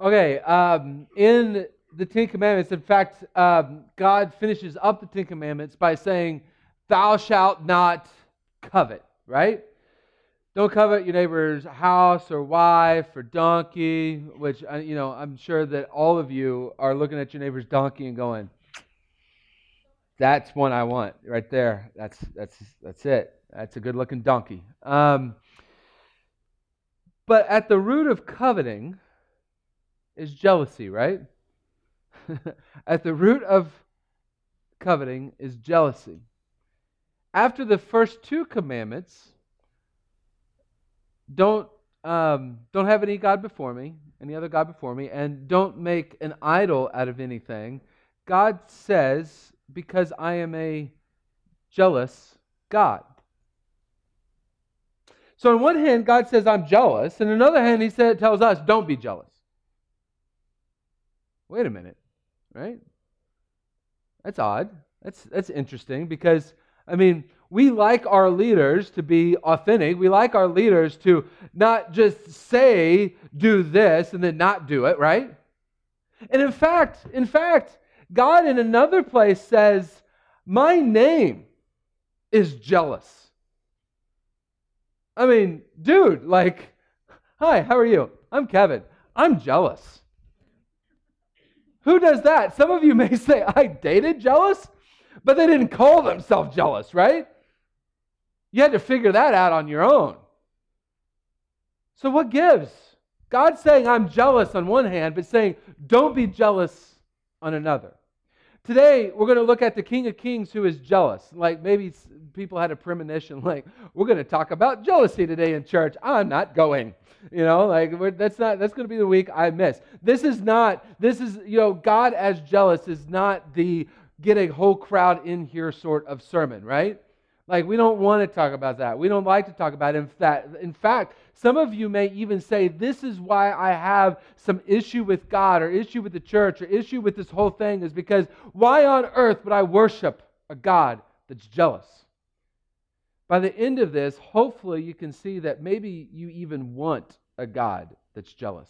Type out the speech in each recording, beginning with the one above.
Okay, um, in the Ten Commandments, in fact, um, God finishes up the Ten Commandments by saying, Thou shalt not covet, right? Don't covet your neighbor's house or wife or donkey, which, uh, you know, I'm sure that all of you are looking at your neighbor's donkey and going, that's one I want right there. That's, that's, that's it. That's a good looking donkey. Um, but at the root of coveting is jealousy, right? at the root of coveting is jealousy. After the first two commandments, don't um, don't have any god before me, any other god before me, and don't make an idol out of anything. God says, because I am a jealous God. So on one hand, God says I'm jealous, and on another hand, He said, tells us, don't be jealous. Wait a minute, right? That's odd. That's that's interesting because I mean, we like our leaders to be authentic. We like our leaders to not just say, do this and then not do it, right? And in fact, in fact, God in another place says, My name is jealous. I mean, dude, like, hi, how are you? I'm Kevin. I'm jealous. Who does that? Some of you may say, I dated jealous, but they didn't call themselves jealous, right? You had to figure that out on your own. So, what gives? God's saying, I'm jealous on one hand, but saying, don't be jealous on another. Today, we're going to look at the King of Kings who is jealous. Like maybe people had a premonition, like, we're going to talk about jealousy today in church. I'm not going. You know, like that's not that's going to be the week I miss. This is not this is you know God as jealous is not the get a whole crowd in here sort of sermon, right? Like, we don't want to talk about that. We don't like to talk about it. In fact, in fact, some of you may even say, This is why I have some issue with God or issue with the church or issue with this whole thing, is because why on earth would I worship a God that's jealous? By the end of this, hopefully you can see that maybe you even want a God that's jealous.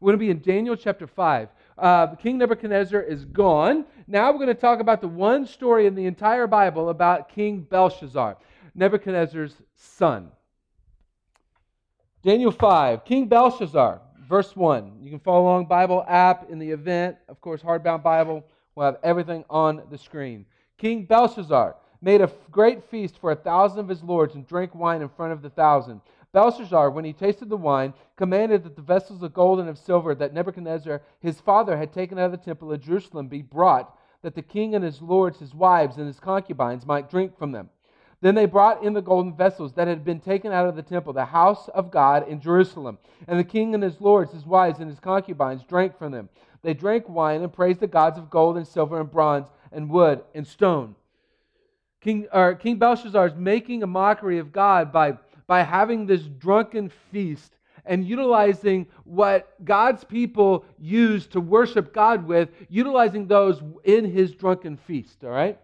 We're going to be in Daniel chapter 5. Uh, King Nebuchadnezzar is gone. Now we're going to talk about the one story in the entire Bible about King Belshazzar, Nebuchadnezzar's son. Daniel 5, King Belshazzar, verse 1. You can follow along Bible app in the event. Of course, hardbound Bible will have everything on the screen. King Belshazzar made a great feast for a thousand of his lords and drank wine in front of the thousand. Belshazzar, when he tasted the wine, commanded that the vessels of gold and of silver that Nebuchadnezzar his father had taken out of the temple of Jerusalem be brought, that the king and his lords, his wives, and his concubines might drink from them. Then they brought in the golden vessels that had been taken out of the temple, the house of God in Jerusalem. And the king and his lords, his wives, and his concubines drank from them. They drank wine and praised the gods of gold and silver and bronze and wood and stone. King, or King Belshazzar is making a mockery of God by by having this drunken feast and utilizing what God's people use to worship God with, utilizing those in his drunken feast, all right?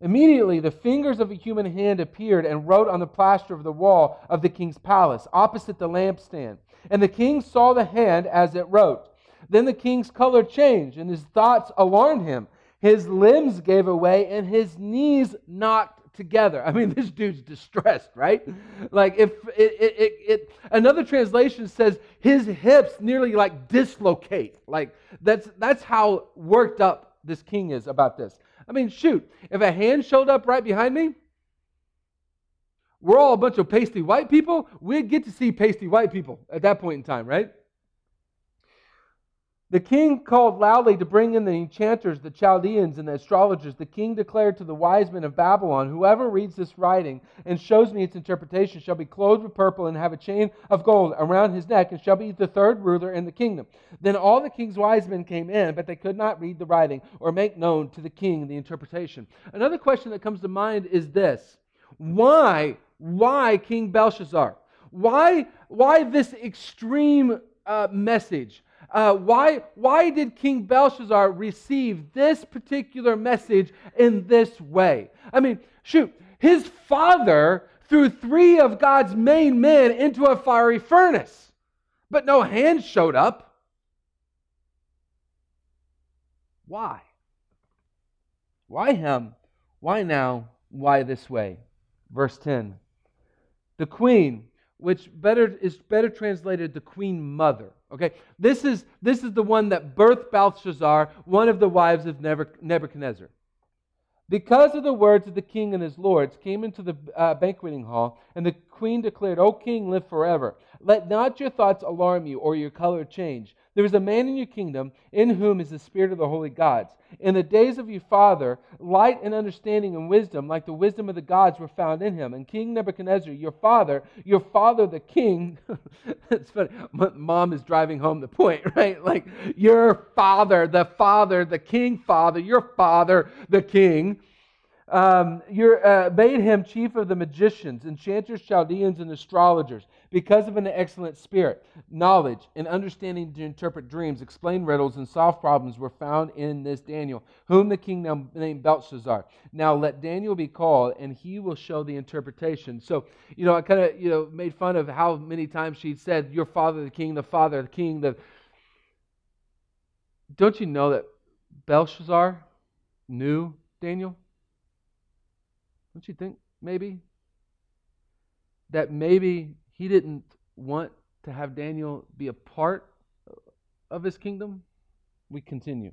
Immediately, the fingers of a human hand appeared and wrote on the plaster of the wall of the king's palace, opposite the lampstand. And the king saw the hand as it wrote. Then the king's color changed, and his thoughts alarmed him. His limbs gave away, and his knees knocked together. I mean, this dude's distressed, right? Like, if it, it, it, it, another translation says his hips nearly like dislocate. Like, that's, that's how worked up this king is about this. I mean, shoot, if a hand showed up right behind me, we're all a bunch of pasty white people, we'd get to see pasty white people at that point in time, right? The king called loudly to bring in the enchanters, the Chaldeans, and the astrologers. The king declared to the wise men of Babylon Whoever reads this writing and shows me its interpretation shall be clothed with purple and have a chain of gold around his neck and shall be the third ruler in the kingdom. Then all the king's wise men came in, but they could not read the writing or make known to the king the interpretation. Another question that comes to mind is this Why? Why King Belshazzar? Why, why this extreme uh, message? Uh, why, why did King Belshazzar receive this particular message in this way? I mean, shoot, his father threw three of God's main men into a fiery furnace. but no hand showed up. Why? Why him? Why now? Why this way? Verse 10. The queen, which better is better translated the queen mother. Okay, this is this is the one that birthed Belshazzar, one of the wives of Nebuchadnezzar. Because of the words of the king and his lords, came into the uh, banqueting hall, and the queen declared, O king, live forever. Let not your thoughts alarm you or your color change. There is a man in your kingdom in whom is the spirit of the holy gods. In the days of your father, light and understanding and wisdom, like the wisdom of the gods, were found in him. And King Nebuchadnezzar, your father, your father the king, it's funny, mom is driving home the point, right? Like, your father, the father, the king father, your father, the king, um, uh, made him chief of the magicians, enchanters, Chaldeans, and astrologers because of an excellent spirit. Knowledge and understanding to interpret dreams, explain riddles, and solve problems were found in this Daniel, whom the king named Belteshazzar. Now let Daniel be called, and he will show the interpretation. So, you know, I kind of, you know, made fun of how many times she said, Your father, the king, the father, the king, the. Don't you know that Belshazzar knew Daniel? Don't you think maybe? That maybe he didn't want to have Daniel be a part of his kingdom? We continue.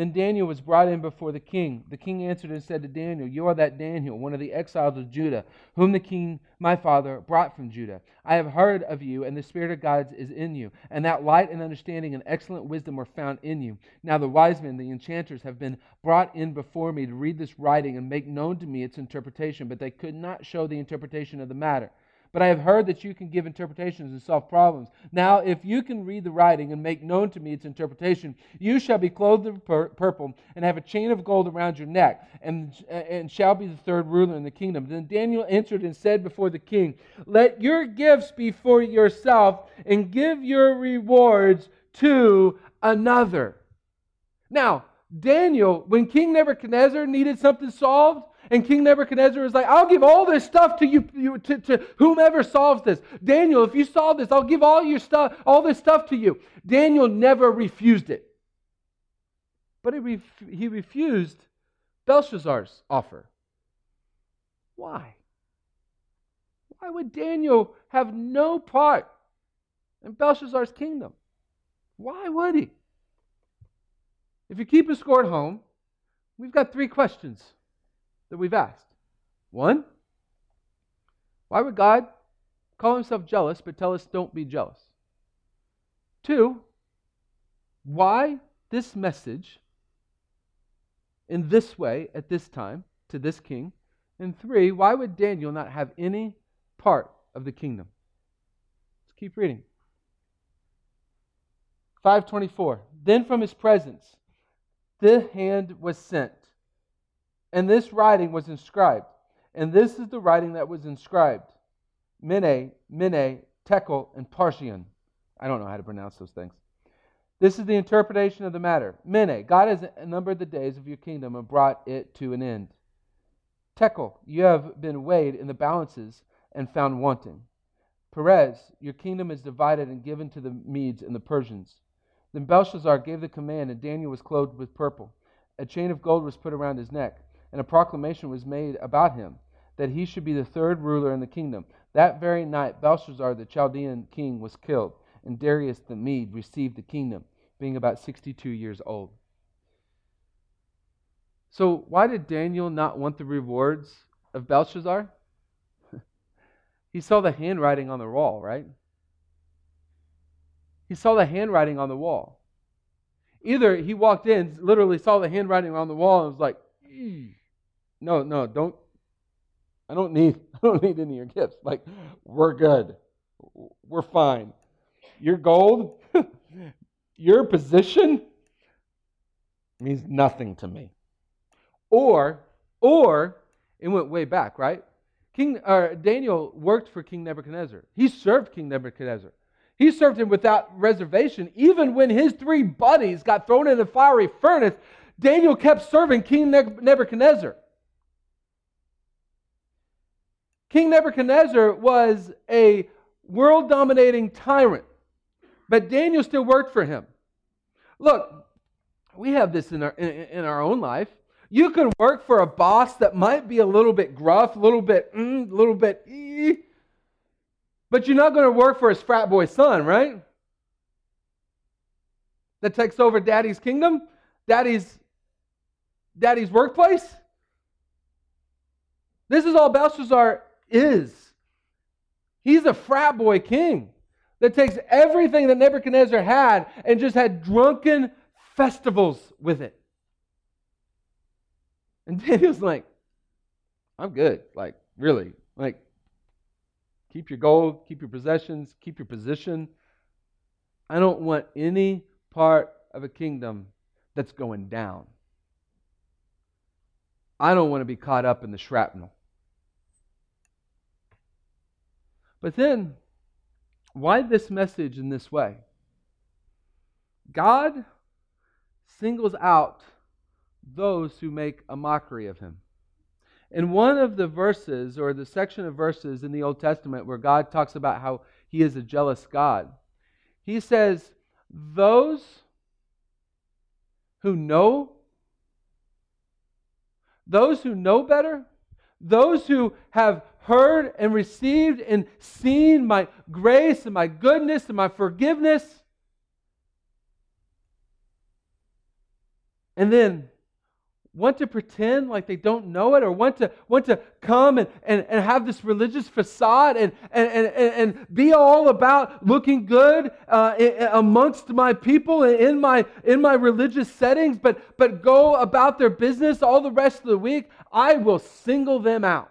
Then Daniel was brought in before the king. The king answered and said to Daniel, You are that Daniel, one of the exiles of Judah, whom the king, my father, brought from Judah. I have heard of you, and the Spirit of God is in you, and that light and understanding and excellent wisdom were found in you. Now the wise men, the enchanters, have been brought in before me to read this writing and make known to me its interpretation, but they could not show the interpretation of the matter. But I have heard that you can give interpretations and solve problems. Now, if you can read the writing and make known to me its interpretation, you shall be clothed in pur- purple and have a chain of gold around your neck, and, and shall be the third ruler in the kingdom. Then Daniel answered and said before the king, Let your gifts be for yourself, and give your rewards to another. Now, Daniel, when King Nebuchadnezzar needed something solved, and King Nebuchadnezzar is like, I'll give all this stuff to you, you to, to whomever solves this. Daniel, if you solve this, I'll give all your stuff, all this stuff to you. Daniel never refused it. But he, ref- he refused Belshazzar's offer. Why? Why would Daniel have no part in Belshazzar's kingdom? Why would he? If you keep a score at home, we've got three questions that we've asked. One, why would God call himself jealous but tell us don't be jealous? Two, why this message in this way at this time to this king? And three, why would Daniel not have any part of the kingdom? Let's keep reading. 524. Then from his presence the hand was sent and this writing was inscribed. And this is the writing that was inscribed Mene, Mene, Tekel, and Parshion. I don't know how to pronounce those things. This is the interpretation of the matter. Mene, God has numbered the days of your kingdom and brought it to an end. Tekel, you have been weighed in the balances and found wanting. Peres, your kingdom is divided and given to the Medes and the Persians. Then Belshazzar gave the command, and Daniel was clothed with purple. A chain of gold was put around his neck and a proclamation was made about him that he should be the third ruler in the kingdom. That very night, Belshazzar, the Chaldean king, was killed, and Darius the Mede received the kingdom, being about 62 years old. So, why did Daniel not want the rewards of Belshazzar? he saw the handwriting on the wall, right? He saw the handwriting on the wall. Either he walked in, literally saw the handwriting on the wall, and was like, no, no, don't. I don't need. I don't need any of your gifts. Like, we're good. We're fine. Your gold, your position means nothing to me. Or, or it went way back, right? King uh, Daniel worked for King Nebuchadnezzar. He served King Nebuchadnezzar. He served him without reservation, even when his three buddies got thrown in the fiery furnace. Daniel kept serving King Nebuchadnezzar. King Nebuchadnezzar was a world dominating tyrant But Daniel still worked for him. Look, we have this in our, in, in our own life. You can work for a boss that might be a little bit gruff, a little bit, mm, a little bit, ee, but you're not going to work for his frat boy son, right? That takes over daddy's kingdom, daddy's daddy's workplace. This is all Belshazzar is. He's a frat boy king that takes everything that Nebuchadnezzar had and just had drunken festivals with it. And Daniel's like, I'm good. Like, really. Like, keep your gold, keep your possessions, keep your position. I don't want any part of a kingdom that's going down. I don't want to be caught up in the shrapnel. But then, why this message in this way? God singles out those who make a mockery of him. In one of the verses, or the section of verses in the Old Testament where God talks about how he is a jealous God, he says, Those who know, those who know better, those who have heard and received and seen my grace and my goodness and my forgiveness, and then want to pretend like they don't know it or want to want to come and, and, and have this religious facade and, and, and, and be all about looking good uh, amongst my people and in my in my religious settings but but go about their business all the rest of the week i will single them out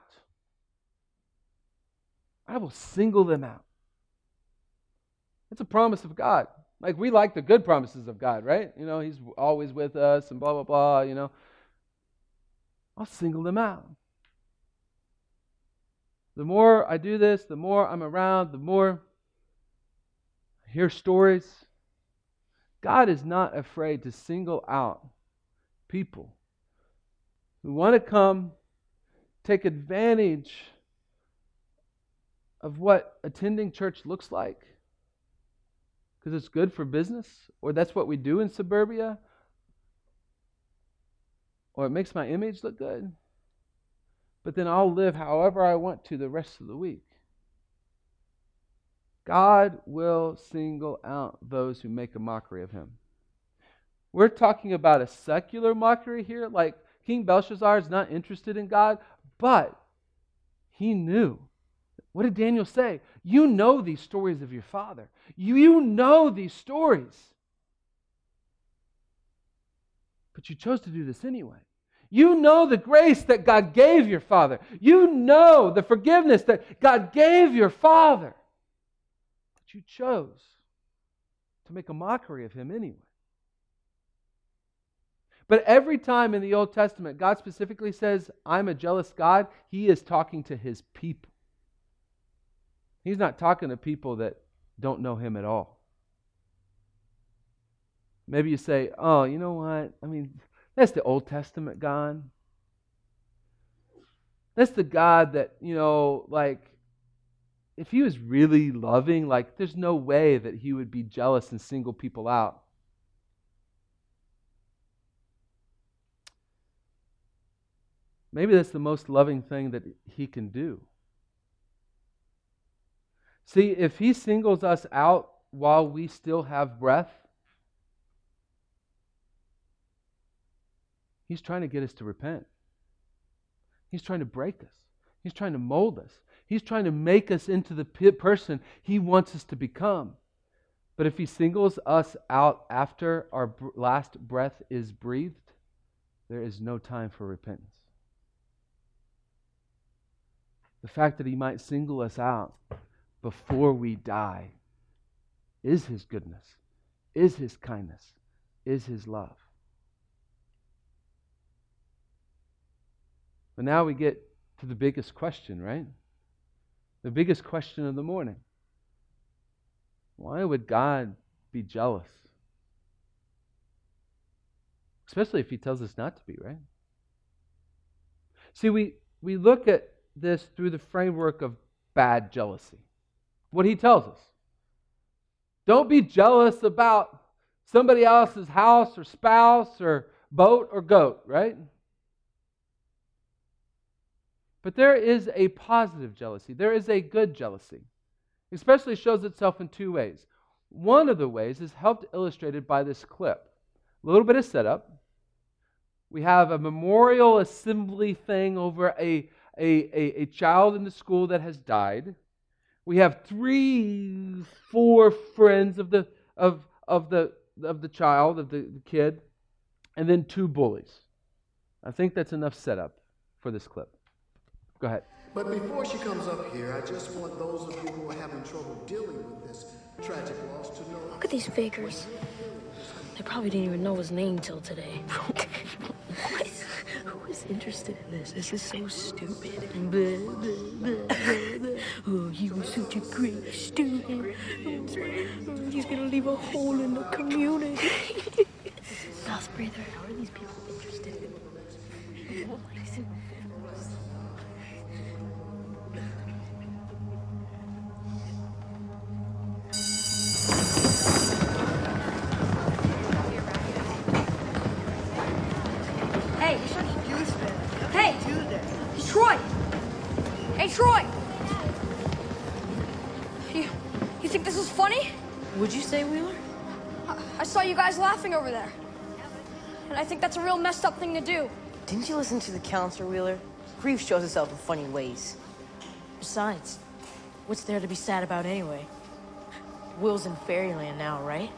i will single them out it's a promise of god like we like the good promises of god right you know he's always with us and blah blah blah you know I'll single them out. The more I do this, the more I'm around, the more I hear stories. God is not afraid to single out people who want to come take advantage of what attending church looks like because it's good for business, or that's what we do in suburbia, or it makes my image look good, but then I'll live however I want to the rest of the week. God will single out those who make a mockery of him. We're talking about a secular mockery here, like King Belshazzar is not interested in God, but he knew. What did Daniel say? You know these stories of your father. You, you know these stories. But you chose to do this anyway. You know the grace that God gave your father. You know the forgiveness that God gave your father. But you chose to make a mockery of him anyway. But every time in the Old Testament, God specifically says, I'm a jealous God, he is talking to his people. He's not talking to people that don't know him at all. Maybe you say, oh, you know what? I mean, that's the Old Testament God. That's the God that, you know, like, if he was really loving, like, there's no way that he would be jealous and single people out. Maybe that's the most loving thing that he can do. See, if he singles us out while we still have breath, He's trying to get us to repent. He's trying to break us. He's trying to mold us. He's trying to make us into the person He wants us to become. But if He singles us out after our last breath is breathed, there is no time for repentance. The fact that He might single us out before we die is His goodness, is His kindness, is His love. But now we get to the biggest question, right? The biggest question of the morning. Why would God be jealous? Especially if he tells us not to be, right? See, we, we look at this through the framework of bad jealousy. What he tells us. Don't be jealous about somebody else's house or spouse or boat or goat, right? But there is a positive jealousy. There is a good jealousy. Especially shows itself in two ways. One of the ways is helped illustrated by this clip. A little bit of setup. We have a memorial assembly thing over a, a, a, a child in the school that has died. We have three, four friends of the of of the of the child, of the, the kid, and then two bullies. I think that's enough setup for this clip. Go ahead. But before she comes up here, I just want those of you who are having trouble dealing with this tragic loss to know. Look at these fakers. They probably didn't even know his name till today. Who is interested in this? This is so stupid. Blah, blah, blah, oh, he was such a great student. He's gonna leave a hole in the community. Mouth breather. How are these people interested in Hey! Guys laughing over there. And I think that's a real messed up thing to do. Didn't you listen to the counselor, Wheeler? Grief shows itself in funny ways. Besides, what's there to be sad about anyway? Will's in fairyland now, right?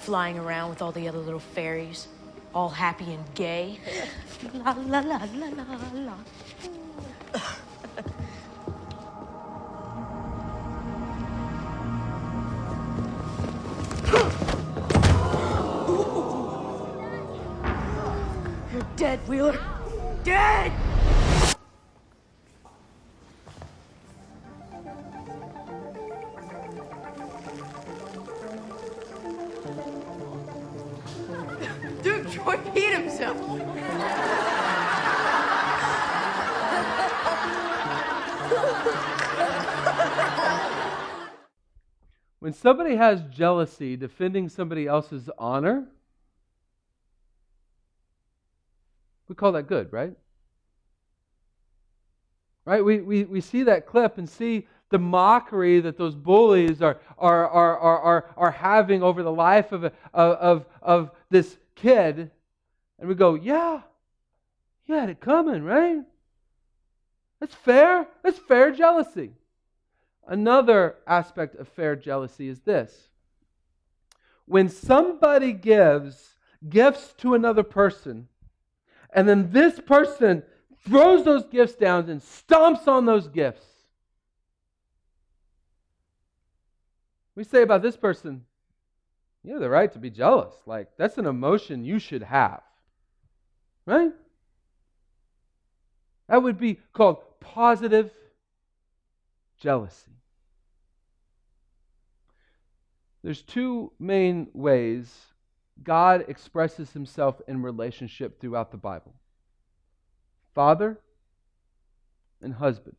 Flying around with all the other little fairies, all happy and gay. la la la la la la. Dead, Wheeler. Dead! Dude, Troy hit himself. When somebody has jealousy defending somebody else's honor, we call that good, right? Right? We, we, we see that clip and see the mockery that those bullies are, are, are, are, are, are having over the life of, a, of, of this kid. And we go, yeah, you had it coming, right? That's fair. That's fair jealousy. Another aspect of fair jealousy is this when somebody gives gifts to another person, and then this person throws those gifts down and stomps on those gifts. We say about this person, you have the right to be jealous. Like, that's an emotion you should have. Right? That would be called positive jealousy. There's two main ways God expresses himself in relationship throughout the Bible father and husband.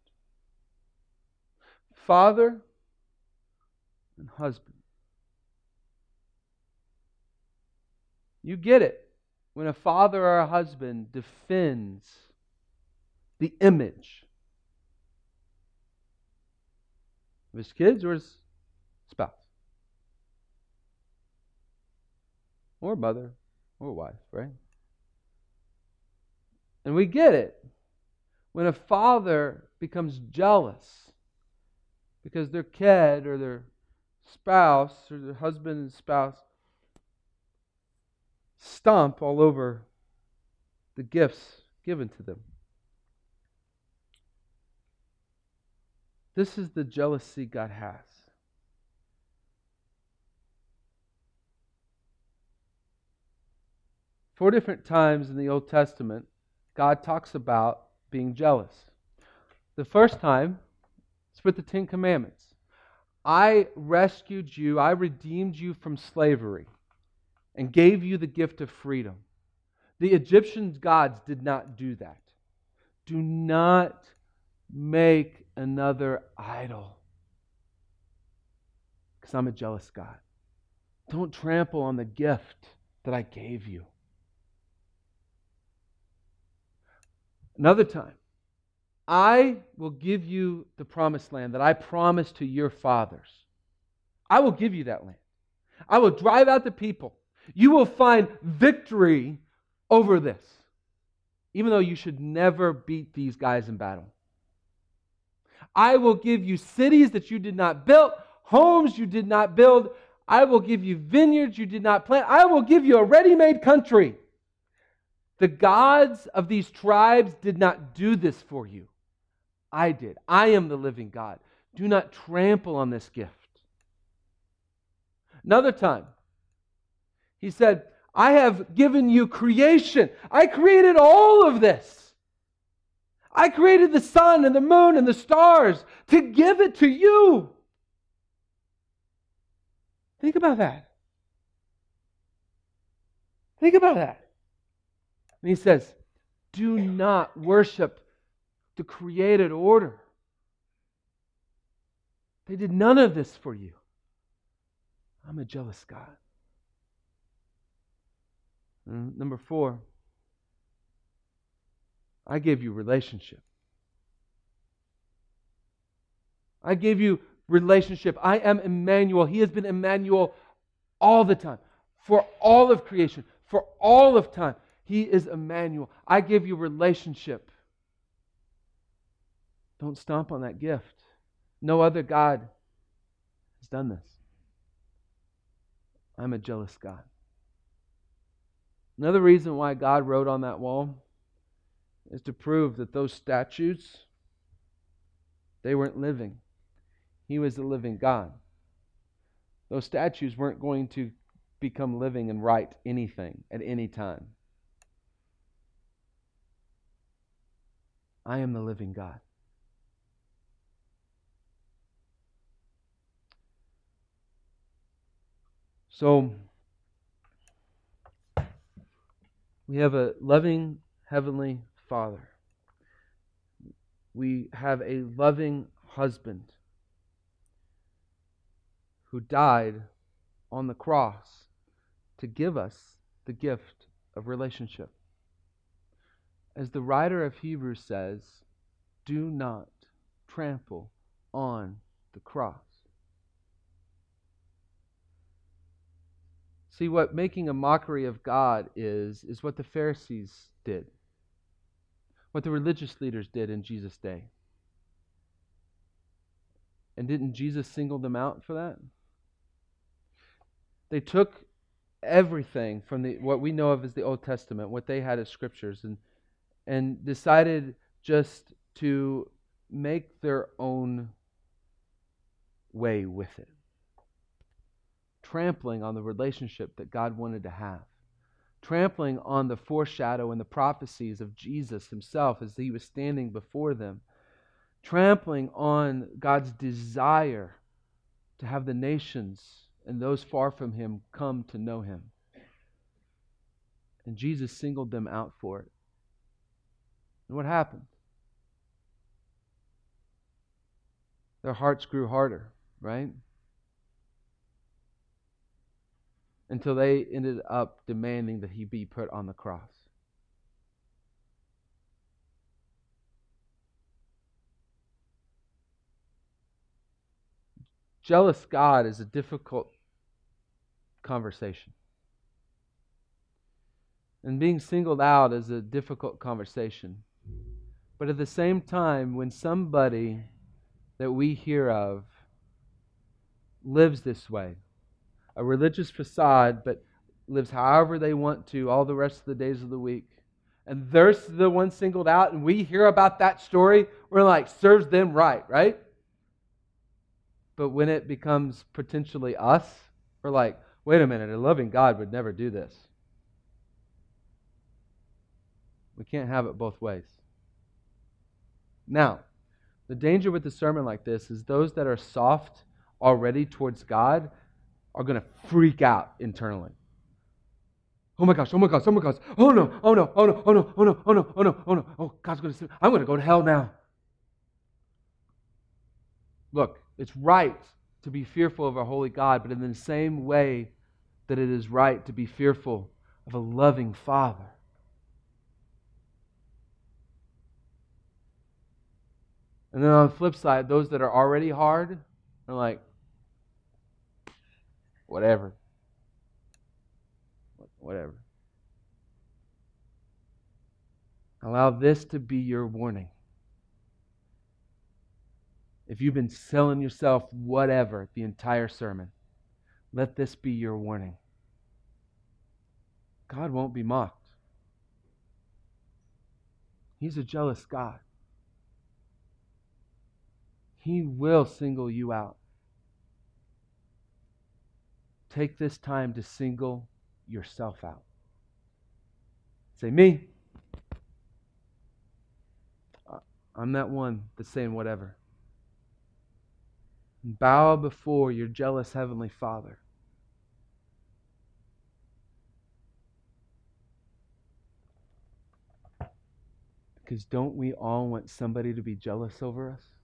Father and husband. You get it when a father or a husband defends the image of his kids or his spouse, or mother, or wife, right? And we get it when a father becomes jealous because their kid or their spouse or their husband and spouse stomp all over the gifts given to them. This is the jealousy God has. Four different times in the Old Testament, God talks about being jealous. The first time is with the Ten Commandments. I rescued you, I redeemed you from slavery, and gave you the gift of freedom. The Egyptian gods did not do that. Do not make another idol. Because I'm a jealous God. Don't trample on the gift that I gave you. Another time, I will give you the promised land that I promised to your fathers. I will give you that land. I will drive out the people. You will find victory over this, even though you should never beat these guys in battle. I will give you cities that you did not build, homes you did not build. I will give you vineyards you did not plant. I will give you a ready made country. The gods of these tribes did not do this for you. I did. I am the living God. Do not trample on this gift. Another time, he said, I have given you creation. I created all of this. I created the sun and the moon and the stars to give it to you. Think about that. Think about that. And he says, Do not worship the created order. They did none of this for you. I'm a jealous God. And number four, I gave you relationship. I gave you relationship. I am Emmanuel. He has been Emmanuel all the time, for all of creation, for all of time. He is Emmanuel. I give you relationship. Don't stomp on that gift. No other God has done this. I'm a jealous God. Another reason why God wrote on that wall is to prove that those statues they weren't living. He was the living God. Those statues weren't going to become living and write anything at any time. I am the living God. So, we have a loving Heavenly Father. We have a loving husband who died on the cross to give us the gift of relationship. As the writer of Hebrews says, do not trample on the cross. See, what making a mockery of God is, is what the Pharisees did, what the religious leaders did in Jesus' day. And didn't Jesus single them out for that? They took everything from the what we know of as the Old Testament, what they had as scriptures, and and decided just to make their own way with it trampling on the relationship that God wanted to have, trampling on the foreshadow and the prophecies of Jesus himself as he was standing before them, trampling on God's desire to have the nations and those far from him come to know him. And Jesus singled them out for it. And what happened? Their hearts grew harder, right? until they ended up demanding that he be put on the cross. Jealous God is a difficult conversation. And being singled out is a difficult conversation. But at the same time, when somebody that we hear of lives this way, a religious facade, but lives however they want to all the rest of the days of the week. And they're the one singled out, and we hear about that story, we're like, serves them right, right? But when it becomes potentially us, we're like, wait a minute, a loving God would never do this. We can't have it both ways. Now, the danger with a sermon like this is those that are soft already towards God are going to freak out internally. Oh my gosh, oh my gosh, oh my gosh. Oh no, oh no, oh no, oh no, oh no, oh no, oh no, oh no. Oh, God's going to sin. I'm going to go to hell now. Look, it's right to be fearful of a holy God, but in the same way that it is right to be fearful of a loving Father. And then on the flip side, those that are already hard are like, whatever. Whatever. Allow this to be your warning. If you've been selling yourself whatever the entire sermon, let this be your warning. God won't be mocked. He's a jealous God. He will single you out. Take this time to single yourself out. Say, me. I'm that one that's saying whatever. Bow before your jealous Heavenly Father. Because don't we all want somebody to be jealous over us?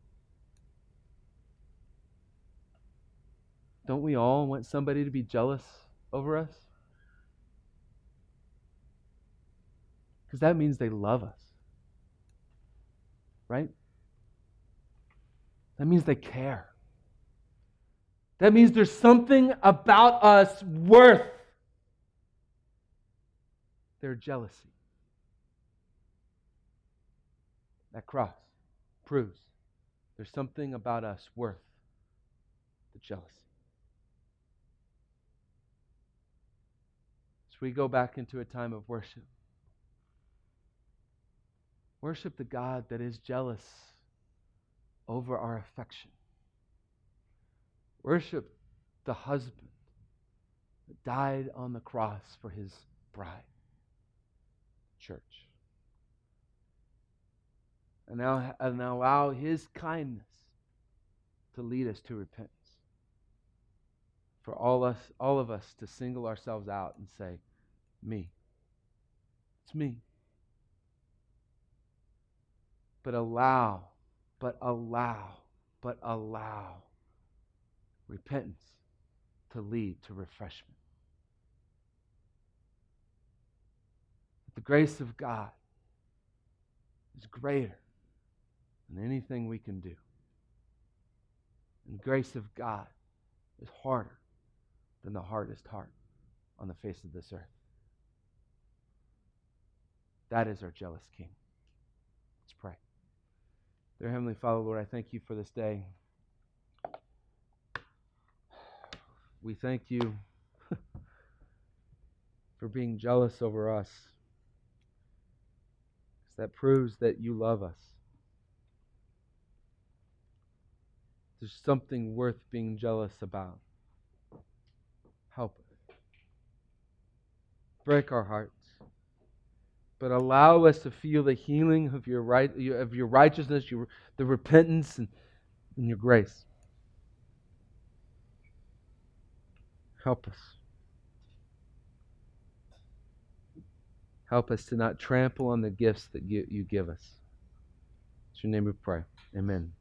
Don't we all want somebody to be jealous over us? Because that means they love us. Right? That means they care. That means there's something about us worth their jealousy. That cross proves there's something about us worth the jealousy. We go back into a time of worship. Worship the God that is jealous over our affection. Worship the husband that died on the cross for his bride, church. And now and allow his kindness to lead us to repentance. For all us all of us to single ourselves out and say, Me. It's me. But allow, but allow, but allow repentance to lead to refreshment. The grace of God is greater than anything we can do. And the grace of God is harder than the hardest heart on the face of this earth. That is our jealous King. Let's pray. Dear Heavenly Father, Lord, I thank you for this day. We thank you for being jealous over us. That proves that you love us. There's something worth being jealous about. Help us. Break our hearts. But allow us to feel the healing of your right of your righteousness, your the repentance and, and your grace. Help us. Help us to not trample on the gifts that you, you give us. It's your name we pray. Amen.